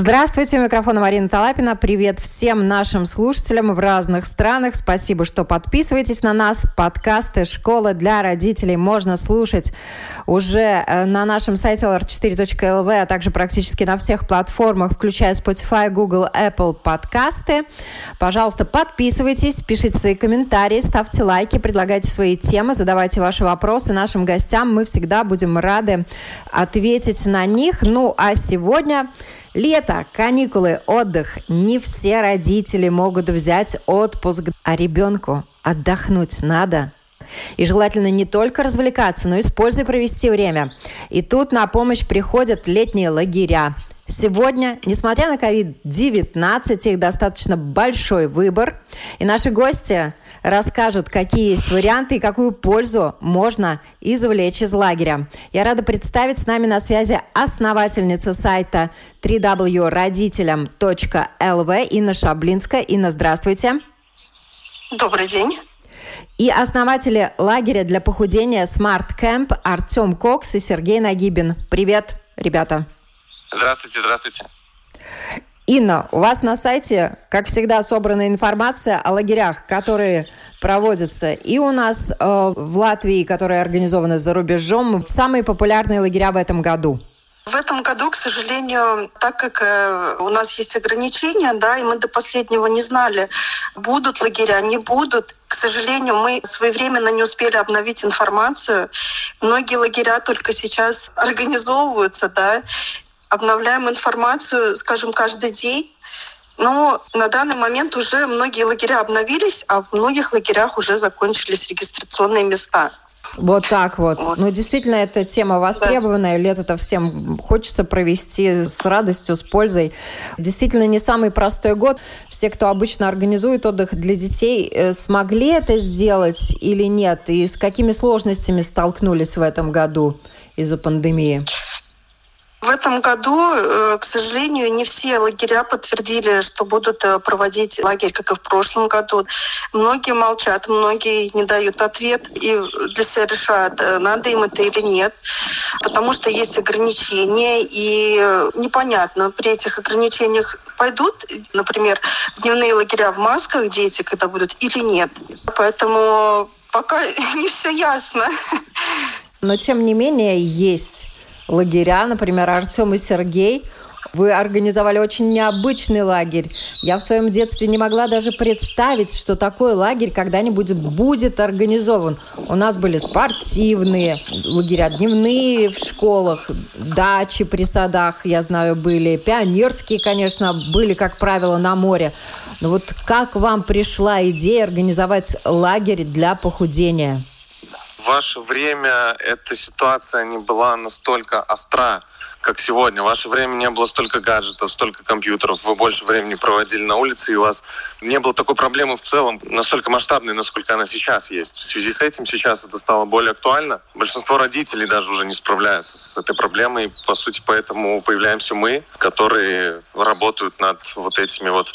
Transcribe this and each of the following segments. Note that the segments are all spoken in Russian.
Здравствуйте, у микрофона Марина Талапина. Привет всем нашим слушателям в разных странах. Спасибо, что подписываетесь на нас. Подкасты «Школа для родителей» можно слушать уже э, на нашем сайте lr4.lv, а также практически на всех платформах, включая Spotify, Google, Apple подкасты. Пожалуйста, подписывайтесь, пишите свои комментарии, ставьте лайки, предлагайте свои темы, задавайте ваши вопросы нашим гостям. Мы всегда будем рады ответить на них. Ну, а сегодня Лето, каникулы, отдых. Не все родители могут взять отпуск, а ребенку отдохнуть надо. И желательно не только развлекаться, но и с пользой провести время. И тут на помощь приходят летние лагеря. Сегодня, несмотря на COVID-19, их достаточно большой выбор. И наши гости расскажут, какие есть варианты и какую пользу можно извлечь из лагеря. Я рада представить с нами на связи основательница сайта www.родителям.lv Инна Шаблинская. Инна, здравствуйте. Добрый день. И основатели лагеря для похудения Smart Camp Артем Кокс и Сергей Нагибин. Привет, ребята. Здравствуйте, здравствуйте. Инна, у вас на сайте, как всегда, собрана информация о лагерях, которые проводятся и у нас э, в Латвии, которые организованы за рубежом. Самые популярные лагеря в этом году. В этом году, к сожалению, так как э, у нас есть ограничения, да, и мы до последнего не знали, будут лагеря, не будут, к сожалению, мы своевременно не успели обновить информацию. Многие лагеря только сейчас организовываются, да, обновляем информацию, скажем, каждый день. Но на данный момент уже многие лагеря обновились, а в многих лагерях уже закончились регистрационные места. Вот так вот. вот. Ну, действительно, эта тема востребованная. Да. Лето-то всем хочется провести с радостью, с пользой. Действительно, не самый простой год. Все, кто обычно организует отдых для детей, э, смогли это сделать или нет? И с какими сложностями столкнулись в этом году из-за пандемии? В этом году, э, к сожалению, не все лагеря подтвердили, что будут э, проводить лагерь, как и в прошлом году. Многие молчат, многие не дают ответ и для себя решают, э, надо им это или нет, потому что есть ограничения, и непонятно, при этих ограничениях пойдут, например, дневные лагеря в масках дети, когда будут, или нет. Поэтому пока не все ясно. Но тем не менее есть лагеря, например, Артем и Сергей. Вы организовали очень необычный лагерь. Я в своем детстве не могла даже представить, что такой лагерь когда-нибудь будет организован. У нас были спортивные лагеря, дневные в школах, дачи при садах, я знаю, были. Пионерские, конечно, были, как правило, на море. Но вот как вам пришла идея организовать лагерь для похудения? Ваше время эта ситуация не была настолько остра, как сегодня. В ваше время не было столько гаджетов, столько компьютеров. Вы больше времени проводили на улице, и у вас не было такой проблемы в целом настолько масштабной, насколько она сейчас есть. В связи с этим сейчас это стало более актуально. Большинство родителей даже уже не справляются с этой проблемой. По сути, поэтому появляемся мы, которые работают над вот этими вот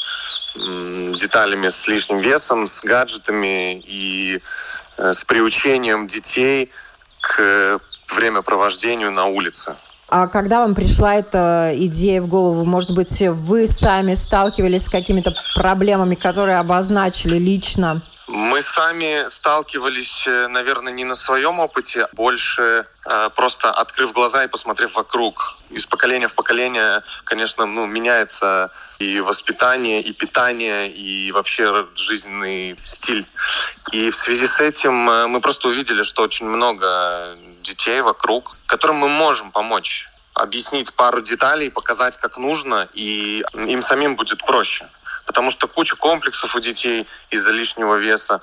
деталями с лишним весом, с гаджетами и с приучением детей к времяпровождению на улице. А когда вам пришла эта идея в голову, может быть, вы сами сталкивались с какими-то проблемами, которые обозначили лично? Мы сами сталкивались, э, наверное, не на своем опыте, больше э, просто открыв глаза и посмотрев вокруг. Из поколения в поколение, конечно, ну, меняется и воспитание, и питание, и вообще жизненный стиль. И в связи с этим э, мы просто увидели, что очень много детей вокруг, которым мы можем помочь объяснить пару деталей, показать, как нужно, и им самим будет проще потому что куча комплексов у детей из-за лишнего веса,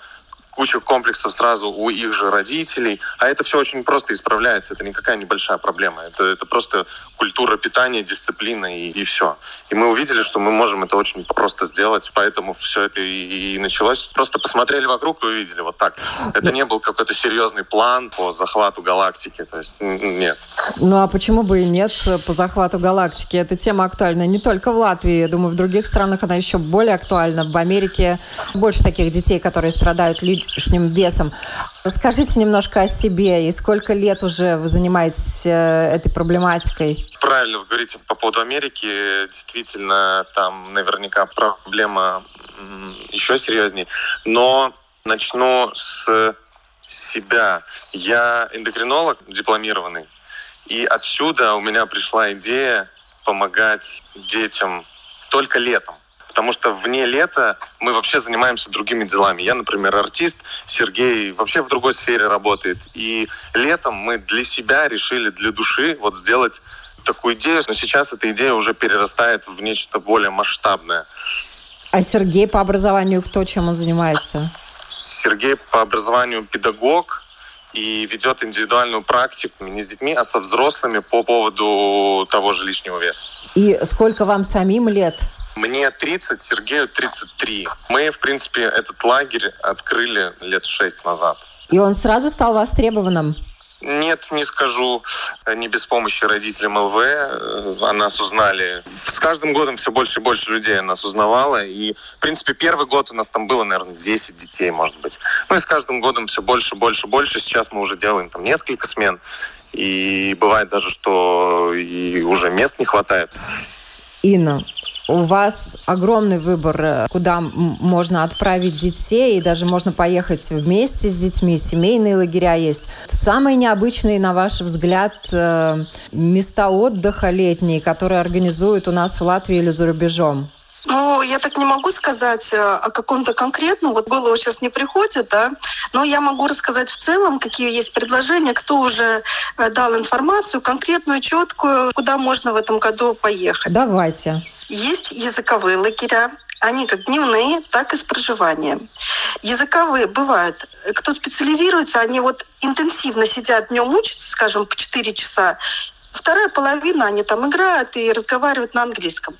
куча комплексов сразу у их же родителей. А это все очень просто исправляется. Это никакая небольшая проблема. Это, это просто культура питания, дисциплина и, и все. И мы увидели, что мы можем это очень просто сделать. Поэтому все это и, и началось. Просто посмотрели вокруг и увидели вот так. Это не был какой-то серьезный план по захвату галактики. То есть нет. Ну а почему бы и нет по захвату галактики? Эта тема актуальна не только в Латвии. Я думаю, в других странах она еще более актуальна. В Америке больше таких детей, которые страдают лишним весом. Расскажите немножко о себе и сколько лет уже вы занимаетесь э, этой проблематикой? Правильно вы говорите по поводу Америки. Действительно, там наверняка проблема еще серьезнее. Но начну с себя. Я эндокринолог дипломированный. И отсюда у меня пришла идея помогать детям только летом. Потому что вне лета мы вообще занимаемся другими делами. Я, например, артист, Сергей вообще в другой сфере работает. И летом мы для себя решили, для души, вот сделать такую идею, но сейчас эта идея уже перерастает в нечто более масштабное. А Сергей по образованию кто, чем он занимается? Сергей по образованию педагог и ведет индивидуальную практику не с детьми, а со взрослыми по поводу того же лишнего веса. И сколько вам самим лет? Мне 30, Сергею 33. Мы, в принципе, этот лагерь открыли лет шесть назад. И он сразу стал востребованным? Нет, не скажу. Не без помощи родителей МЛВ. Э, о нас узнали. С каждым годом все больше и больше людей о нас узнавало. И, в принципе, первый год у нас там было, наверное, 10 детей, может быть. Ну и с каждым годом все больше, больше, больше. Сейчас мы уже делаем там несколько смен. И бывает даже, что и уже мест не хватает. Инна, у вас огромный выбор, э, куда можно отправить детей, и даже можно поехать вместе с детьми, семейные лагеря есть. Самые необычные, на ваш взгляд, э, места отдыха летние, которые организуют у нас в Латвии или за рубежом? Ну, я так не могу сказать э, о каком-то конкретном. Вот было сейчас не приходит, да. Но я могу рассказать в целом, какие есть предложения, кто уже дал информацию конкретную, четкую, куда можно в этом году поехать. Давайте. Есть языковые лагеря, они как дневные, так и с проживанием. Языковые бывают, кто специализируется, они вот интенсивно сидят днем учатся, скажем, по 4 часа, Вторая половина, они там играют и разговаривают на английском.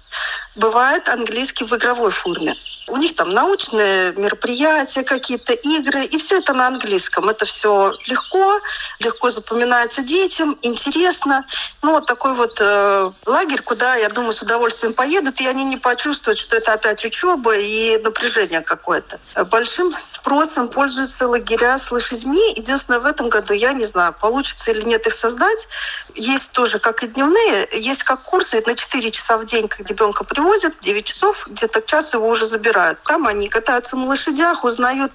Бывает английский в игровой форме. У них там научные мероприятия, какие-то игры, и все это на английском. Это все легко, легко запоминается детям, интересно. Ну, вот такой вот э, лагерь, куда, я думаю, с удовольствием поедут, и они не почувствуют, что это опять учеба и напряжение какое-то. Большим спросом пользуются лагеря с лошадьми. Единственное, в этом году я не знаю, получится или нет их создать. Есть тоже, как и дневные, есть как курсы на 4 часа в день, как ребенка привозят, 9 часов, где-то к часу его уже забирают. Там они катаются на лошадях, узнают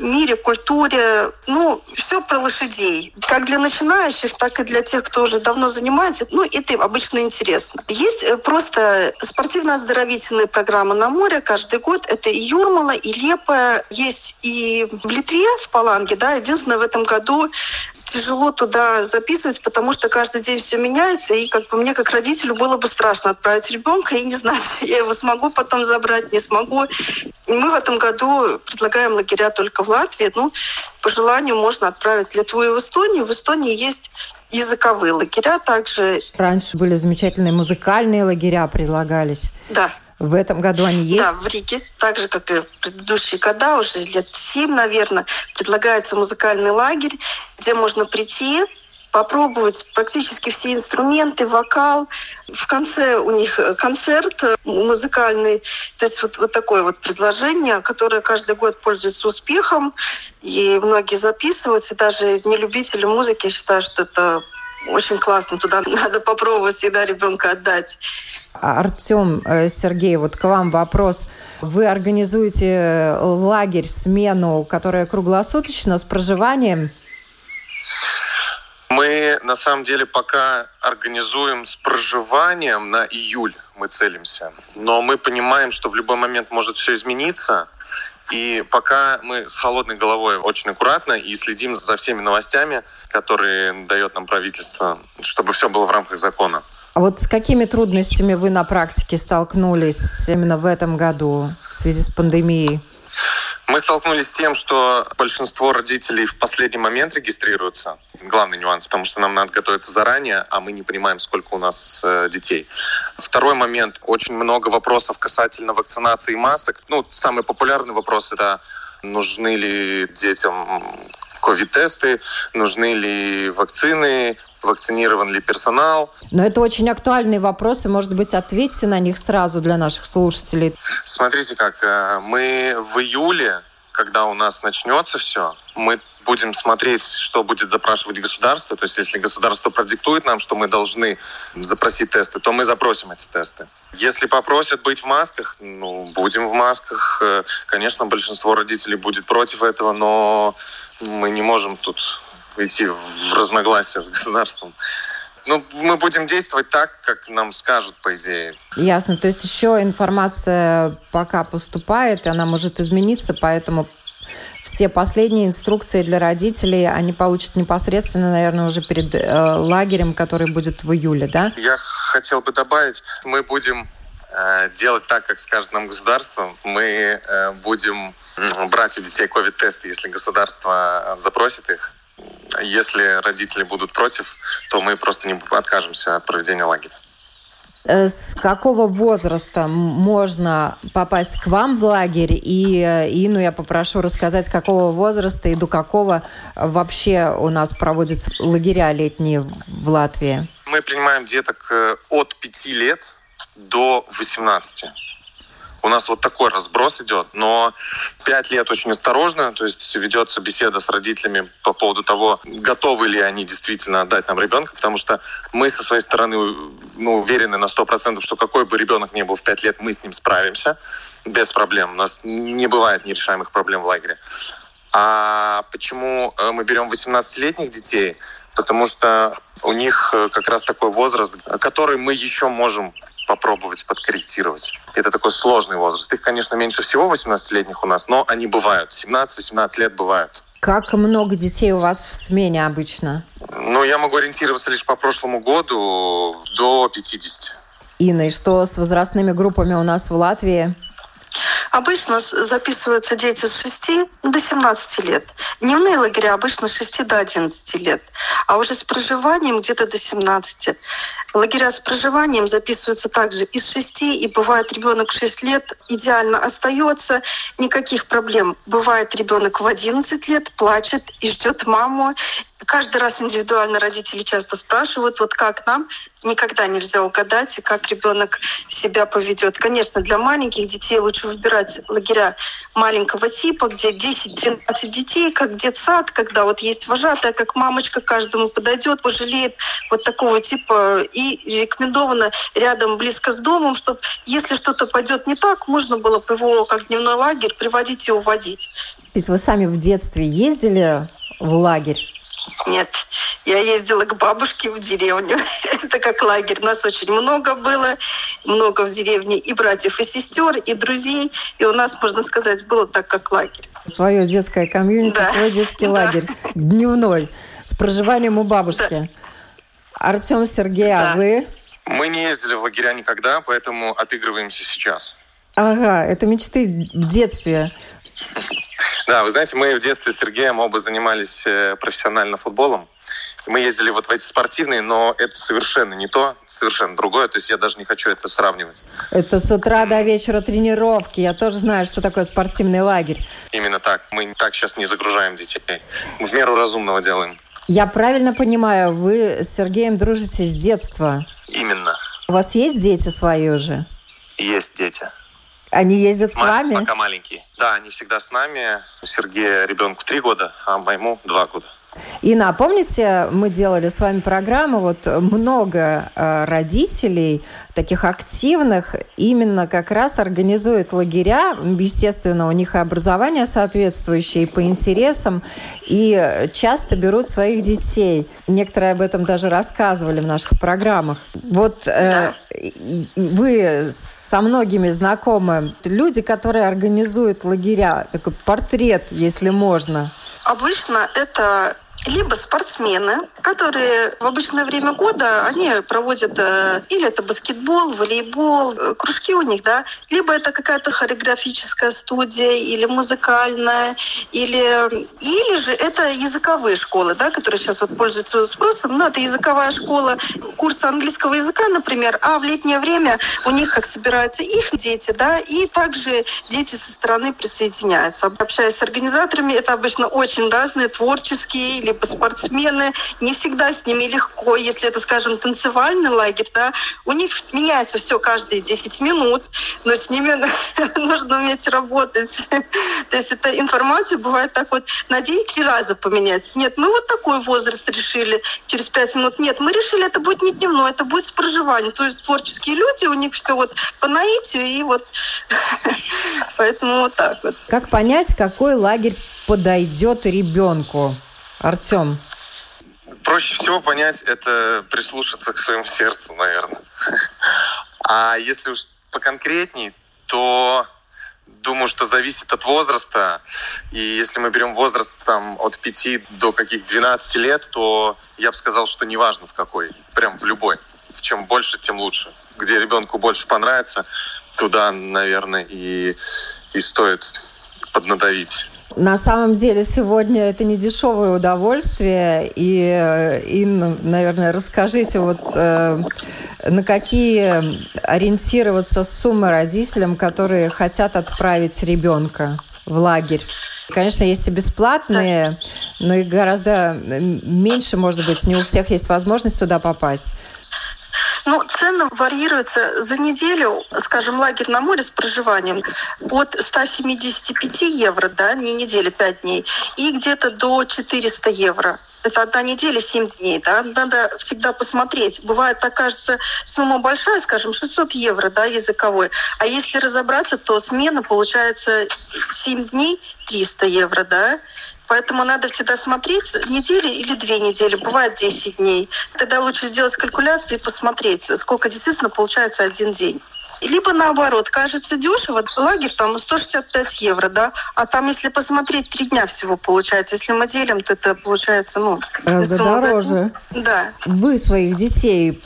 мире, культуре, ну, все про лошадей. Как для начинающих, так и для тех, кто уже давно занимается. Ну, это обычно интересно. Есть э, просто спортивно-оздоровительные программы на море каждый год. Это и Юрмала, и Лепая. Есть и в Литве, в Паланге, да. Единственное, в этом году тяжело туда записывать, потому что каждый день все меняется, и как бы мне как родителю было бы страшно отправить ребенка и не знать, я его смогу потом забрать, не смогу. Мы в этом году предлагаем лагеря только в Латвии. Ну, по желанию можно отправить Литву и в Эстонию. В Эстонии есть языковые лагеря также. Раньше были замечательные музыкальные лагеря предлагались. Да. В этом году они есть? Да, в Риге. Так же, как и в предыдущие года, уже лет семь, наверное, предлагается музыкальный лагерь, где можно прийти, попробовать практически все инструменты, вокал. В конце у них концерт музыкальный. То есть вот, вот такое вот предложение, которое каждый год пользуется успехом. И многие записываются. Даже не любители музыки считают, что это очень классно. Туда надо попробовать всегда ребенка отдать. Артем, э, Сергей, вот к вам вопрос. Вы организуете э, лагерь, смену, которая круглосуточно с проживанием? Мы на самом деле пока организуем с проживанием на июль мы целимся. Но мы понимаем, что в любой момент может все измениться. И пока мы с холодной головой очень аккуратно и следим за всеми новостями, которые дает нам правительство, чтобы все было в рамках закона. А вот с какими трудностями вы на практике столкнулись именно в этом году в связи с пандемией? Мы столкнулись с тем, что большинство родителей в последний момент регистрируются. Главный нюанс, потому что нам надо готовиться заранее, а мы не понимаем, сколько у нас э, детей. Второй момент. Очень много вопросов касательно вакцинации масок. Ну, самый популярный вопрос – это нужны ли детям ковид-тесты, нужны ли вакцины, вакцинирован ли персонал. Но это очень актуальные вопросы. Может быть, ответьте на них сразу для наших слушателей. Смотрите как, э, мы в июле, когда у нас начнется все, мы будем смотреть, что будет запрашивать государство. То есть, если государство продиктует нам, что мы должны запросить тесты, то мы запросим эти тесты. Если попросят быть в масках, ну, будем в масках. Э, конечно, большинство родителей будет против этого, но мы не можем тут идти в разногласия с государством. Ну, мы будем действовать так, как нам скажут, по идее. Ясно. То есть еще информация пока поступает, и она может измениться, поэтому все последние инструкции для родителей они получат непосредственно, наверное, уже перед э, лагерем, который будет в июле, да? Я хотел бы добавить, мы будем э, делать так, как скажет нам государство. Мы э, будем брать у детей ковид-тесты, если государство запросит их. Если родители будут против, то мы просто не откажемся от проведения лагеря. Э, с какого возраста можно попасть к вам в лагерь? И э, Ину я попрошу рассказать, с какого возраста и до какого вообще у нас проводятся лагеря летние в Латвии? Мы принимаем деток э, от 5 лет до 18 у нас вот такой разброс идет. Но пять лет очень осторожно, то есть ведется беседа с родителями по поводу того, готовы ли они действительно отдать нам ребенка, потому что мы со своей стороны ну, уверены на сто процентов, что какой бы ребенок ни был в пять лет, мы с ним справимся без проблем. У нас не бывает нерешаемых проблем в лагере. А почему э, мы берем 18-летних детей? Потому что у них э, как раз такой возраст, который мы еще можем попробовать подкорректировать. Это такой сложный возраст. Их, конечно, меньше всего 18-летних у нас, но они бывают. 17-18 лет бывают. Как много детей у вас в смене обычно? Ну, я могу ориентироваться лишь по прошлому году до 50. Инна, и что с возрастными группами у нас в Латвии? Обычно записываются дети с 6 до 17 лет. Дневные лагеря обычно с 6 до 11 лет. А уже с проживанием где-то до 17. Лагеря с проживанием записываются также из 6, и бывает ребенок 6 лет идеально остается, никаких проблем. Бывает ребенок в 11 лет плачет и ждет маму, каждый раз индивидуально родители часто спрашивают, вот как нам, никогда нельзя угадать, как ребенок себя поведет. Конечно, для маленьких детей лучше выбирать лагеря маленького типа, где 10-12 детей, как детсад, когда вот есть вожатая, как мамочка каждому подойдет, пожалеет вот такого типа. И рекомендовано рядом близко с домом, чтобы если что-то пойдет не так, можно было бы его как дневной лагерь приводить и уводить. Ведь вы сами в детстве ездили в лагерь? Нет, я ездила к бабушке в деревню. Это как лагерь. Нас очень много было, много в деревне и братьев, и сестер, и друзей. И у нас, можно сказать, было так, как лагерь. Свое детское комьюнити, да. свой детский да. лагерь. Дневной, с проживанием у бабушки. Да. Артем, Сергей, а да. а вы? Мы не ездили в лагеря никогда, поэтому отыгрываемся сейчас. Ага, это мечты в детстве. Да, вы знаете, мы в детстве с Сергеем оба занимались э, профессионально футболом. Мы ездили вот в эти спортивные, но это совершенно не то, совершенно другое. То есть я даже не хочу это сравнивать. Это с утра до вечера тренировки. Я тоже знаю, что такое спортивный лагерь. Именно так. Мы так сейчас не загружаем детей. Мы в меру разумного делаем. Я правильно понимаю, вы с Сергеем дружите с детства? Именно. У вас есть дети свои уже? Есть дети. Они ездят с Ма- вами? Пока маленькие. Да, они всегда с нами. Сергею ребенку три года, а моему два года. И напомните, мы делали с вами программу, вот много э, родителей, таких активных, именно как раз организуют лагеря. Естественно, у них и образование соответствующее, и по интересам, и часто берут своих детей. Некоторые об этом даже рассказывали в наших программах. Вот э, вы со многими знакомы, люди, которые организуют лагеря, такой портрет, если можно. Обычно это либо спортсмены, которые в обычное время года они проводят э, или это баскетбол, волейбол, э, кружки у них, да, либо это какая-то хореографическая студия или музыкальная, или, или же это языковые школы, да, которые сейчас вот пользуются спросом. Ну, это языковая школа, курсы английского языка, например, а в летнее время у них как собираются их дети, да, и также дети со стороны присоединяются. Общаясь с организаторами, это обычно очень разные творческие либо спортсмены, не всегда с ними легко. Если это, скажем, танцевальный лагерь, да, у них меняется все каждые 10 минут, но с ними нужно уметь работать. То есть эта информация бывает так вот на день три раза поменять. Нет, мы вот такой возраст решили через пять минут. Нет, мы решили, это будет не дневной, это будет с проживанием. То есть творческие люди, у них все вот по наитию, и вот поэтому вот так вот. Как понять, какой лагерь подойдет ребенку? Артем. Проще всего понять это прислушаться к своему сердцу, наверное. А если уж поконкретней, то думаю, что зависит от возраста. И если мы берем возраст там, от 5 до каких 12 лет, то я бы сказал, что неважно в какой, прям в любой. В чем больше, тем лучше. Где ребенку больше понравится, туда, наверное, и, и стоит поднадавить. На самом деле сегодня это не дешевое удовольствие. И, э, Инна, наверное, расскажите, вот э, на какие ориентироваться суммы родителям, которые хотят отправить ребенка в лагерь? Конечно, есть и бесплатные, но и гораздо меньше, может быть, не у всех есть возможность туда попасть. Ну, цены варьируются за неделю, скажем, лагерь на море с проживанием от 175 евро, да, не неделя, 5 дней, и где-то до 400 евро. Это одна неделя, 7 дней, да, надо всегда посмотреть. Бывает, так кажется, сумма большая, скажем, 600 евро, да, языковой, а если разобраться, то смена получается 7 дней 300 евро, да, Поэтому надо всегда смотреть недели или две недели, бывает 10 дней. Тогда лучше сделать калькуляцию и посмотреть, сколько действительно получается один день. Либо наоборот, кажется дешево, лагерь там 165 евро, да, а там, если посмотреть, три дня всего получается. Если мы делим, то это получается, ну... Гораздо дороже. Да. Вы своих детей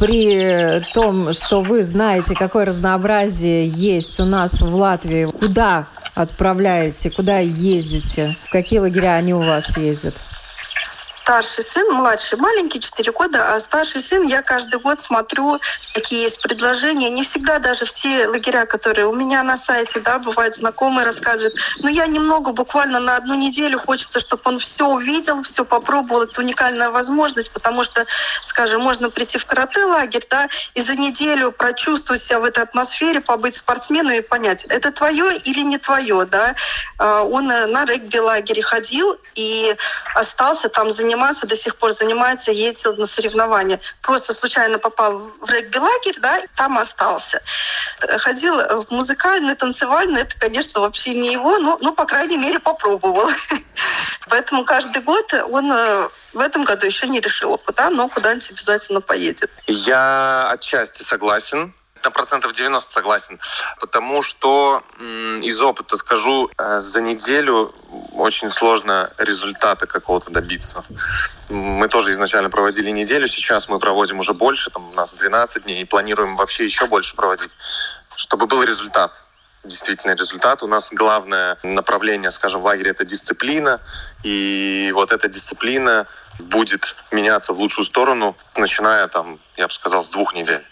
при том, что вы знаете, какое разнообразие есть у нас в Латвии, куда отправляете, куда ездите? В какие лагеря они у вас ездят? Старший сын, младший маленький, 4 года, а старший сын, я каждый год смотрю, какие есть предложения. Не всегда даже в те лагеря, которые у меня на сайте, да, бывают знакомые рассказывают. Но я немного, буквально на одну неделю хочется, чтобы он все увидел, все попробовал. Это уникальная возможность, потому что, скажем, можно прийти в карате-лагерь, да, и за неделю прочувствовать себя в этой атмосфере, побыть спортсменом и понять, это твое или не твое, да. А, он на регби-лагере ходил и остался там заниматься заниматься, до сих пор занимается, ездил на соревнования. Просто случайно попал в регби-лагерь, да, и там остался. Ходил в музыкальный, танцевальный, это, конечно, вообще не его, но, ну, по крайней мере, попробовал. Поэтому каждый год он э, в этом году еще не решил куда, но куда-нибудь обязательно поедет. Я отчасти согласен на процентов 90 согласен, потому что из опыта скажу, э, за неделю очень сложно результата какого-то добиться. Мы тоже изначально проводили неделю, сейчас мы проводим уже больше, там у нас 12 дней, и планируем вообще еще больше проводить, чтобы был результат действительно результат. У нас главное направление, скажем, в лагере – это дисциплина. И вот эта дисциплина будет меняться в лучшую сторону, начиная, там, я бы сказал, с двух недель.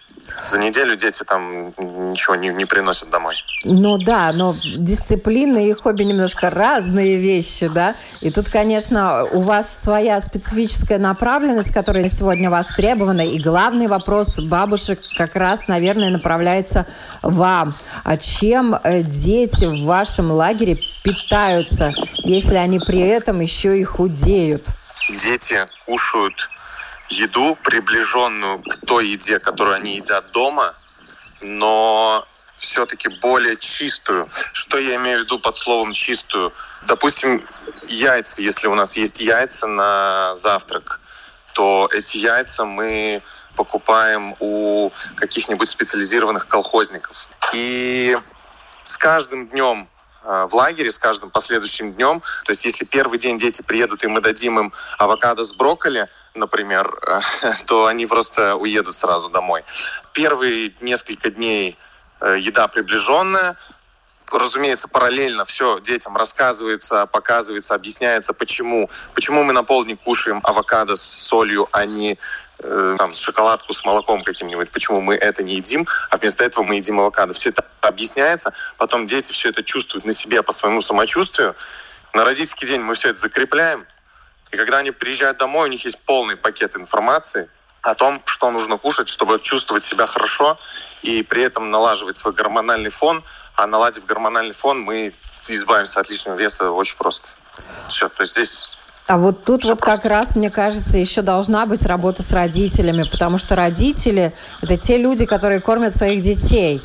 За неделю дети там ничего не, не приносят домой. Ну да, но дисциплина и хобби немножко разные вещи, да? И тут, конечно, у вас своя специфическая направленность, которая сегодня востребована. И главный вопрос бабушек как раз, наверное, направляется вам. А чем э, дети в вашем лагере питаются, если они при этом еще и худеют? Дети кушают еду, приближенную к той еде, которую они едят дома, но все-таки более чистую. Что я имею в виду под словом чистую? Допустим, яйца, если у нас есть яйца на завтрак, то эти яйца мы покупаем у каких-нибудь специализированных колхозников. И с каждым днем в лагере с каждым последующим днем. То есть если первый день дети приедут, и мы дадим им авокадо с брокколи, например, то они просто уедут сразу домой. Первые несколько дней э, еда приближенная, разумеется, параллельно все детям рассказывается, показывается, объясняется, почему, почему мы на полдник кушаем авокадо с солью, а не э, там, шоколадку с молоком каким-нибудь, почему мы это не едим, а вместо этого мы едим авокадо. Все это объясняется, потом дети все это чувствуют на себе по своему самочувствию. На родительский день мы все это закрепляем, и когда они приезжают домой, у них есть полный пакет информации о том, что нужно кушать, чтобы чувствовать себя хорошо и при этом налаживать свой гормональный фон. А наладив гормональный фон, мы избавимся от лишнего веса очень просто. Все, то есть здесь а вот тут вот просто. как раз, мне кажется, еще должна быть работа с родителями, потому что родители – это те люди, которые кормят своих детей.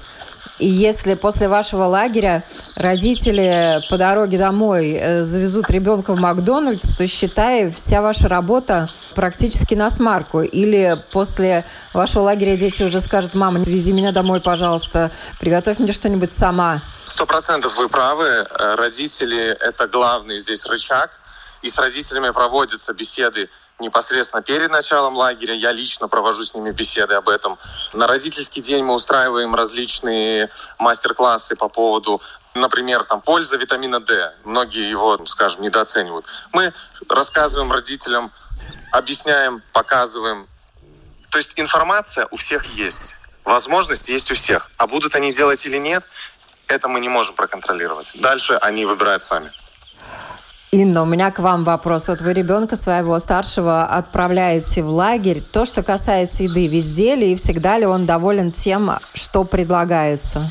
И если после вашего лагеря родители по дороге домой э, завезут ребенка в Макдональдс, то считай, вся ваша работа практически на смарку. Или после вашего лагеря дети уже скажут, мама, вези меня домой, пожалуйста, приготовь мне что-нибудь сама. Сто процентов вы правы. Э, родители – это главный здесь рычаг. И с родителями проводятся беседы непосредственно перед началом лагеря. Я лично провожу с ними беседы об этом. На родительский день мы устраиваем различные мастер-классы по поводу например, там, польза витамина D. Многие его, скажем, недооценивают. Мы рассказываем родителям, объясняем, показываем. То есть информация у всех есть. Возможность есть у всех. А будут они делать или нет, это мы не можем проконтролировать. Дальше они выбирают сами. Инна, у меня к вам вопрос. Вот вы ребенка своего старшего отправляете в лагерь. То, что касается еды, везде ли и всегда ли он доволен тем, что предлагается?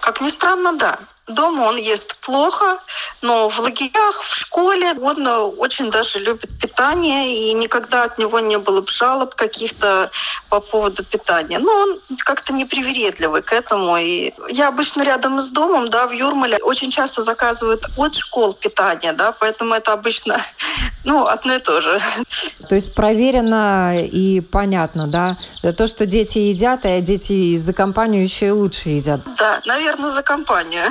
Как ни странно, да. Дома он ест плохо, но в лагерях, в школе он э, очень даже любит питание, и никогда от него не было жалоб каких-то по поводу питания. Но он как-то непривередливый к этому. И я обычно рядом с домом, да, в Юрмале, очень часто заказывают от школ питание, да, поэтому это обычно, ну, одно и то же. То есть проверено и понятно, да? То, что дети едят, а дети за компанию еще и лучше едят. Да, наверное, за компанию.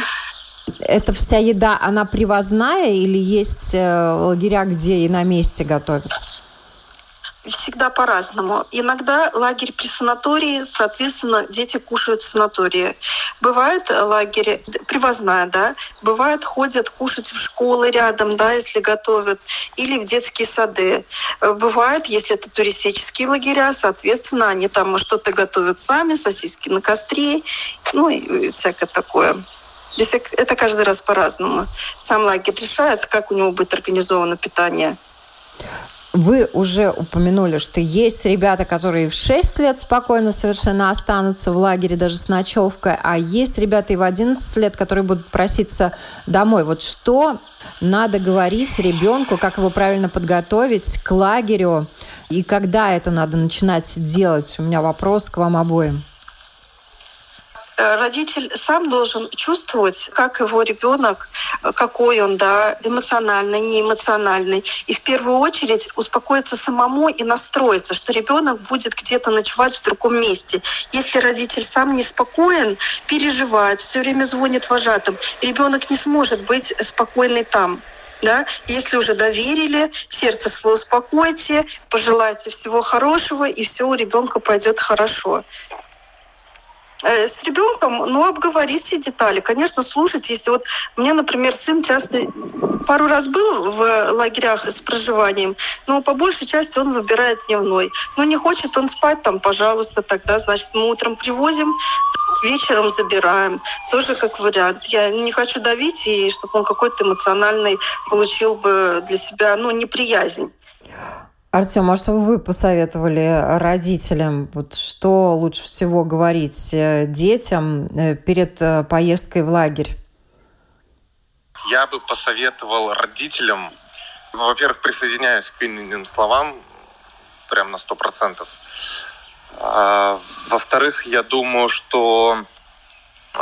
Эта вся еда, она привозная или есть э, лагеря, где и на месте готовят? всегда по-разному. Иногда лагерь при санатории, соответственно, дети кушают в санатории. Бывает лагерь привозная, да, бывает ходят кушать в школы рядом, да, если готовят, или в детские сады. Бывает, если это туристические лагеря, соответственно, они там что-то готовят сами, сосиски на костре, ну и всякое такое. Здесь это каждый раз по-разному. Сам лагерь решает, как у него будет организовано питание. Вы уже упомянули, что есть ребята, которые в 6 лет спокойно совершенно останутся в лагере даже с ночевкой, а есть ребята и в 11 лет, которые будут проситься домой. Вот что надо говорить ребенку, как его правильно подготовить к лагерю и когда это надо начинать делать? У меня вопрос к вам обоим. Э, родитель сам должен чувствовать, как его ребенок, э, какой он, да, эмоциональный, неэмоциональный. И в первую очередь успокоиться самому и настроиться, что ребенок будет где-то ночевать в другом месте. Если родитель сам не спокоен, переживает, все время звонит вожатым, ребенок не сможет быть спокойный там. Да? Если уже доверили, сердце свое успокойте, пожелайте всего хорошего, и все у ребенка пойдет хорошо. Э, с ребенком, ну, обговорить все детали. Конечно, слушать, если вот меня, например, сын часто пару раз был в лагерях с проживанием, но по большей части он выбирает дневной. Но не хочет он спать там, пожалуйста, тогда, значит, мы утром привозим, вечером забираем. Тоже как вариант. Я не хочу давить, и чтобы он какой-то эмоциональный получил бы для себя, ну, неприязнь. Артем, а что вы посоветовали родителям? Вот что лучше всего говорить э, детям э, перед э, поездкой в лагерь? Я бы посоветовал родителям, во-первых, присоединяюсь к Инниным словам, прям на сто процентов. А, во-вторых, я думаю, что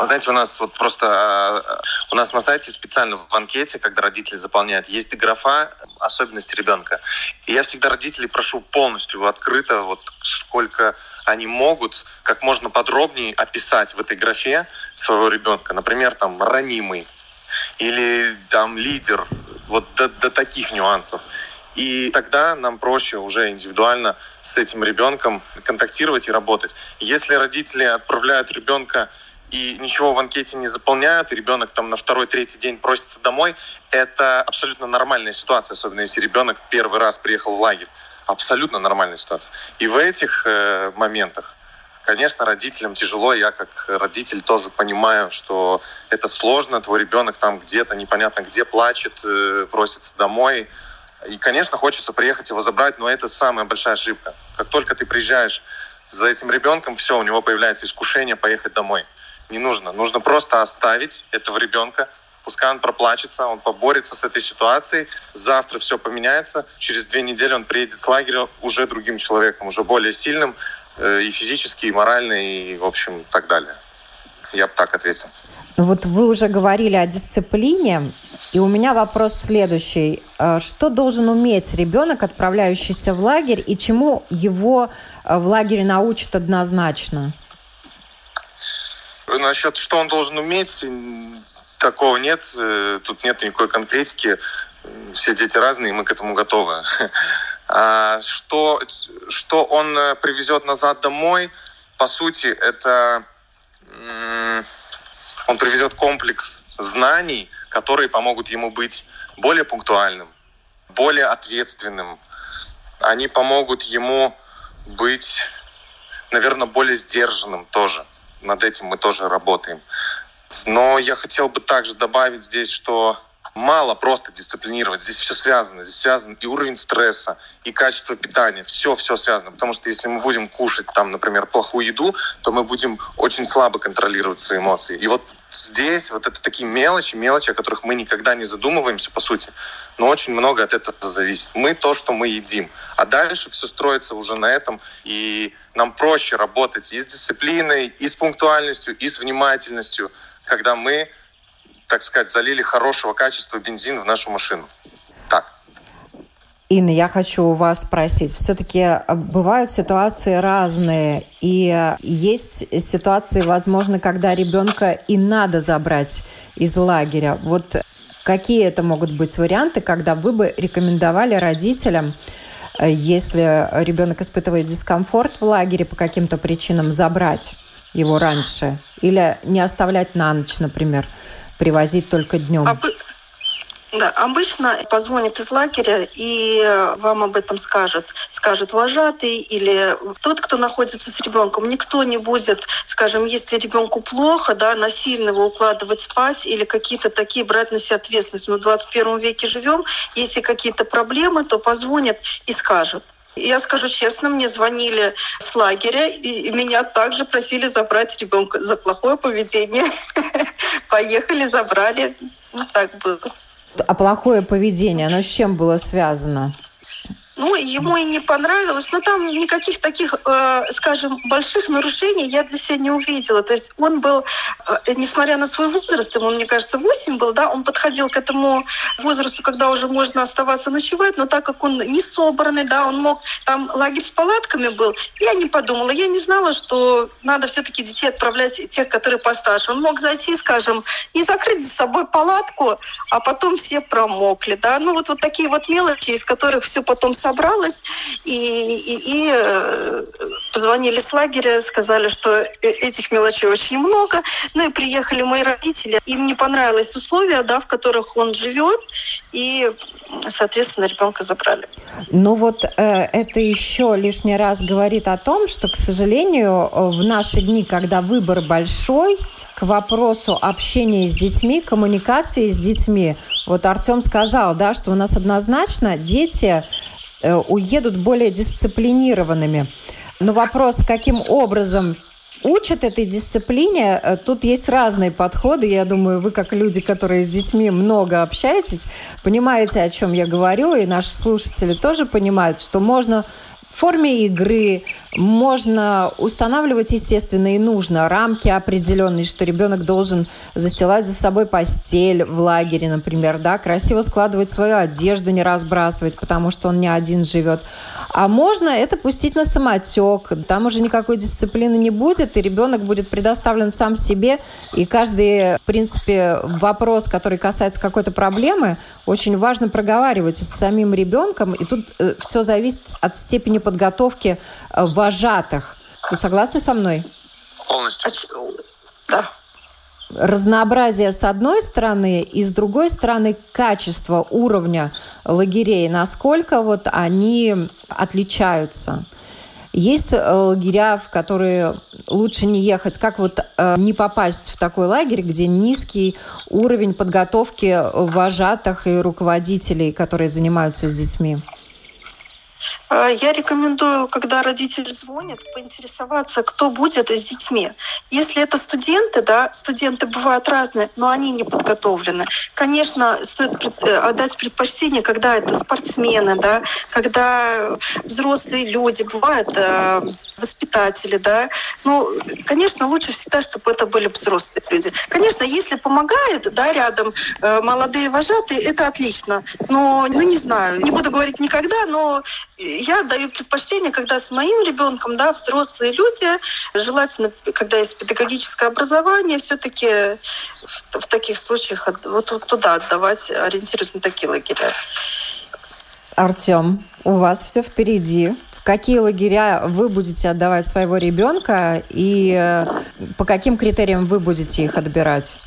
знаете, у нас вот просто а, у нас на сайте специально в анкете, когда родители заполняют, есть графа особенности ребенка. И я всегда родителей прошу полностью открыто, вот сколько они могут как можно подробнее описать в этой графе своего ребенка. Например, там ранимый, или там лидер, вот до, до таких нюансов. И тогда нам проще уже индивидуально с этим ребенком контактировать и работать. Если родители отправляют ребенка и ничего в анкете не заполняют, и ребенок там на второй-третий день просится домой, это абсолютно нормальная ситуация, особенно если ребенок первый раз приехал в лагерь. Абсолютно нормальная ситуация. И в этих э, моментах, конечно, родителям тяжело. Я как родитель тоже понимаю, что это сложно. Твой ребенок там где-то непонятно где плачет, э, просится домой. И, конечно, хочется приехать его забрать, но это самая большая ошибка. Как только ты приезжаешь за этим ребенком, все, у него появляется искушение поехать домой. Не нужно. Нужно просто оставить этого ребенка, пускай он проплачется, он поборется с этой ситуацией, завтра все поменяется, через две недели он приедет с лагеря уже другим человеком, уже более сильным э, и физически, и морально, и, в общем, так далее. Я бы так ответил. Вот вы уже говорили о дисциплине, и у меня вопрос следующий. Э, что должен уметь ребенок, отправляющийся в лагерь, и чему его э, в лагере научат однозначно? Насчет, что он должен уметь, такого нет. Э, тут нет никакой конкретики. Все дети разные, мы к этому готовы. А что, что он привезет назад домой, по сути, это он привезет комплекс знаний, которые помогут ему быть более пунктуальным, более ответственным. Они помогут ему быть, наверное, более сдержанным тоже. Над этим мы тоже работаем. Но я хотел бы также добавить здесь, что мало просто дисциплинировать. Здесь все связано. Здесь связан и уровень стресса, и качество питания. Все, все связано. Потому что если мы будем кушать, там, например, плохую еду, то мы будем очень слабо контролировать свои эмоции. И вот здесь вот это такие мелочи, мелочи, о которых мы никогда не задумываемся, по сути. Но очень много от этого зависит. Мы то, что мы едим. А дальше все строится уже на этом. И нам проще работать и с дисциплиной, и с пунктуальностью, и с внимательностью, когда мы так сказать, залили хорошего качества бензин в нашу машину. Так. Инна, я хочу у вас спросить. Все-таки э, бывают ситуации разные, и э, есть ситуации, возможно, когда ребенка и надо забрать из лагеря. Вот какие это могут быть варианты, когда вы бы рекомендовали родителям, э, если ребенок испытывает дискомфорт в лагере по каким-то причинам, забрать его раньше или не оставлять на ночь, например? привозить только днем? Об... Да, обычно позвонит из лагеря и э, вам об этом скажет. Скажет вожатый или тот, кто находится с ребенком. Никто не будет, скажем, если ребенку плохо, да, насильно его укладывать спать или какие-то такие брать на себя ответственность. Мы в 21 веке живем. Если какие-то проблемы, то позвонят и скажут. Я скажу честно, мне звонили с лагеря, и меня также просили забрать ребенка за плохое поведение. Поехали, забрали. Ну, так было. А плохое поведение, оно с чем было связано? Ему и не понравилось, но там никаких таких, э, скажем, больших нарушений я для себя не увидела. То есть он был, э, несмотря на свой возраст, ему, мне кажется, 8 был, да, он подходил к этому возрасту, когда уже можно оставаться ночевать, но так как он не собранный, да, он мог, там лагерь с палатками был, я не подумала, я не знала, что надо все-таки детей отправлять тех, которые постарше. Он мог зайти, скажем, и закрыть за собой палатку, а потом все промокли, да, ну вот, вот такие вот мелочи, из которых все потом собралась, и, и, и э, позвонили с лагеря, сказали, что э, этих мелочей очень много. Ну и приехали мои родители. Им не понравились условия, да, в которых он живет, и, соответственно, ребенка забрали. Ну вот э, это еще лишний раз говорит о том, что, к сожалению, в наши дни, когда выбор большой, к вопросу общения с детьми, коммуникации с детьми. Вот Артем сказал, да, что у нас однозначно дети Э, уедут более дисциплинированными. Но вопрос, каким образом учат этой дисциплине. Э, тут есть разные подходы. Я думаю, вы, как люди, которые с детьми много общаетесь, понимаете, о чем я говорю, и наши слушатели тоже понимают, что можно форме игры можно устанавливать, естественно, и нужно рамки определенные, что ребенок должен застилать за собой постель в лагере, например, да, красиво складывать свою одежду, не разбрасывать, потому что он не один живет. А можно это пустить на самотек, там уже никакой дисциплины не будет, и ребенок будет предоставлен сам себе, и каждый, в принципе, вопрос, который касается какой-то проблемы, очень важно проговаривать с самим ребенком, и тут э, все зависит от степени подготовки э, вожатых. Вы согласны со мной? Полностью. Да. Разнообразие с одной стороны, и с другой стороны качество уровня лагерей, насколько вот они отличаются. Есть э, лагеря, в которые лучше не ехать. Как вот э, не попасть в такой лагерь, где низкий уровень подготовки вожатых и руководителей, которые занимаются с детьми? А, я рекомендую, когда родители звонят, поинтересоваться, кто будет с детьми. Если это студенты, да, студенты бывают разные, но они не подготовлены. Конечно, стоит э, отдать предпочтение, когда это спортсмены, да, когда взрослые люди, бывают э, воспитатели, да. Ну, конечно, лучше всегда, чтобы это были взрослые люди. Конечно, если помогает, да, рядом э, молодые вожатые, это отлично. Но, ну, не знаю, не буду говорить никогда, но я даю предпочтение, когда с моим ребенком, да, взрослые люди, желательно, когда есть педагогическое образование, все-таки в, в таких случаях вот туда отдавать, ориентируясь на такие лагеря. Артем, у вас все впереди. В какие лагеря вы будете отдавать своего ребенка и э, по каким критериям вы будете их отбирать?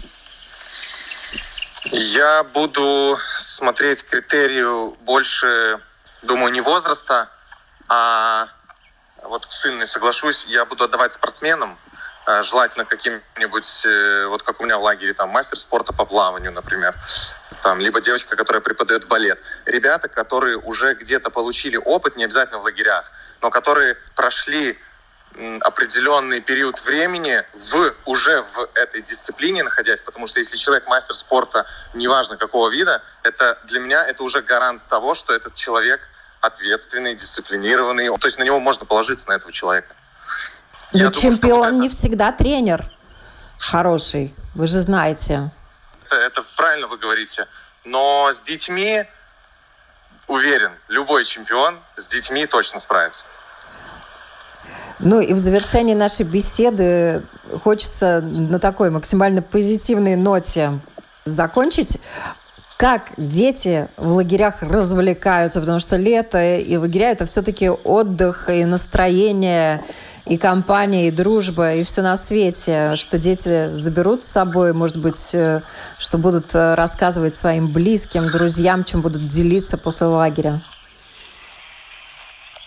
Я буду смотреть критерию больше думаю, не возраста, а вот с Инной соглашусь, я буду отдавать спортсменам, э, желательно каким-нибудь, э, вот как у меня в лагере, там, мастер спорта по плаванию, например, там, либо девочка, которая преподает балет. Ребята, которые уже где-то получили опыт, не обязательно в лагерях, но которые прошли определенный период времени в, уже в этой дисциплине находясь, потому что если человек мастер спорта, неважно какого вида, это для меня это уже гарант того, что этот человек ответственный, дисциплинированный. То есть на него можно положиться, на этого человека. Но Я чемпион думаю, это... не всегда тренер хороший, вы же знаете. Это, это правильно вы говорите. Но с детьми, уверен, любой чемпион с детьми точно справится. Ну и в завершении нашей беседы хочется на такой максимально позитивной ноте закончить. Как дети в лагерях развлекаются, потому что лето и лагеря это все-таки отдых и настроение, и компания, и дружба, и все на свете, что дети заберут с собой, может быть, э, что будут э, рассказывать своим близким, друзьям, чем будут делиться после лагеря.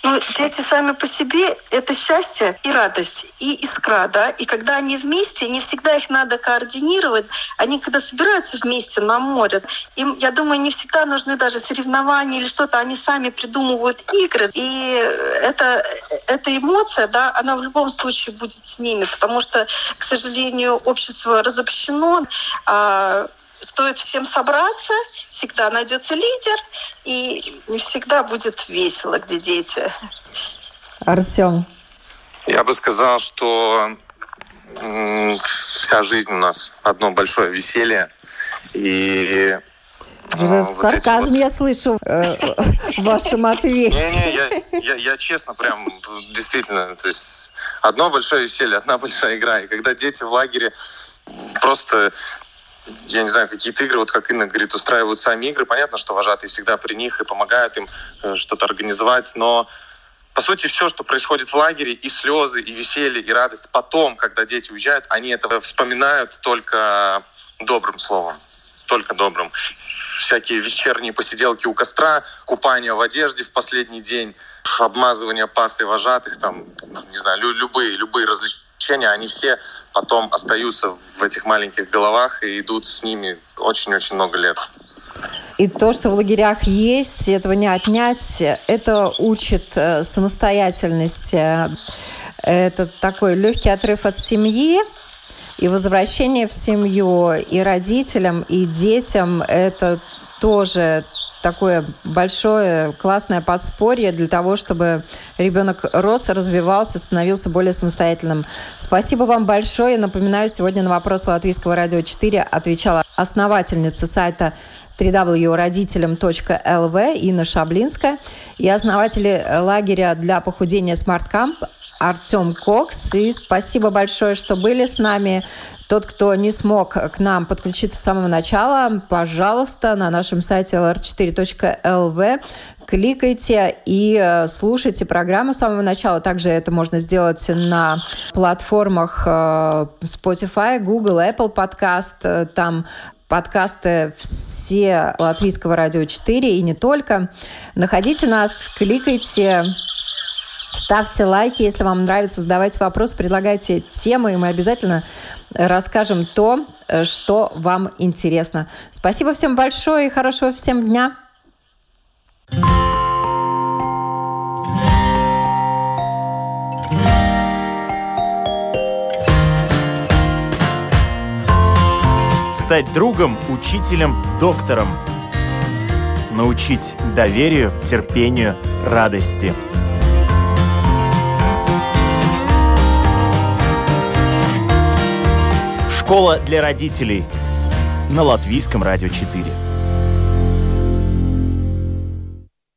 Ну, дети сами по себе — это счастье и радость, и искра, да. И когда они вместе, не всегда их надо координировать. Они когда собираются вместе на море, им, я думаю, не всегда нужны даже соревнования или что-то. Они сами придумывают игры. И это, эта эмоция, да, она в любом случае будет с ними, потому что, к сожалению, общество разобщено, а стоит всем собраться, всегда найдется лидер, и не всегда будет весело, где дети. Артем. Я бы сказал, что вся жизнь у нас одно большое веселье. И уже вот сарказм вот... я слышу э, в вашем ответе. Не-не, я, я, я честно прям, действительно, то есть одно большое веселье, одна большая игра. И когда дети в лагере просто я не знаю, какие-то игры, вот как Инна говорит, устраивают сами игры. Понятно, что вожатые всегда при них и помогают им э, что-то организовать, но по сути, все, что происходит в лагере, и слезы, и веселье, и радость, потом, когда дети уезжают, они это вспоминают только добрым словом, только добрым. Всякие вечерние посиделки у костра, купание в одежде в последний день, обмазывание пастой вожатых, там, не знаю, любые, любые развлечения ощущения, они все потом остаются в этих маленьких головах и идут с ними очень-очень много лет. И то, что в лагерях есть, этого не отнять, это учит э, самостоятельности. Это такой легкий отрыв от семьи, и возвращение в семью и родителям, и детям – это тоже такое большое, классное подспорье для того, чтобы ребенок рос, развивался, становился более самостоятельным. Спасибо вам большое. Напоминаю, сегодня на вопрос Латвийского радио 4 отвечала основательница сайта www.родителям.lv Инна Шаблинская и основатели лагеря для похудения Smart Camp Артем Кокс. И спасибо большое, что были с нами. Тот, кто не смог к нам подключиться с самого начала, пожалуйста, на нашем сайте lr4.lv кликайте и э, слушайте программу с самого начала. Также это можно сделать на платформах э, Spotify, Google, Apple Podcast. Там подкасты все Латвийского радио 4 и не только. Находите нас, кликайте, Ставьте лайки, если вам нравится, задавайте вопросы, предлагайте темы, и мы обязательно расскажем то, э, что вам интересно. Спасибо всем большое и хорошего всем дня. Стать другом, учителем, доктором. Научить доверию, терпению, радости – Школа для родителей на Латвийском радио 4.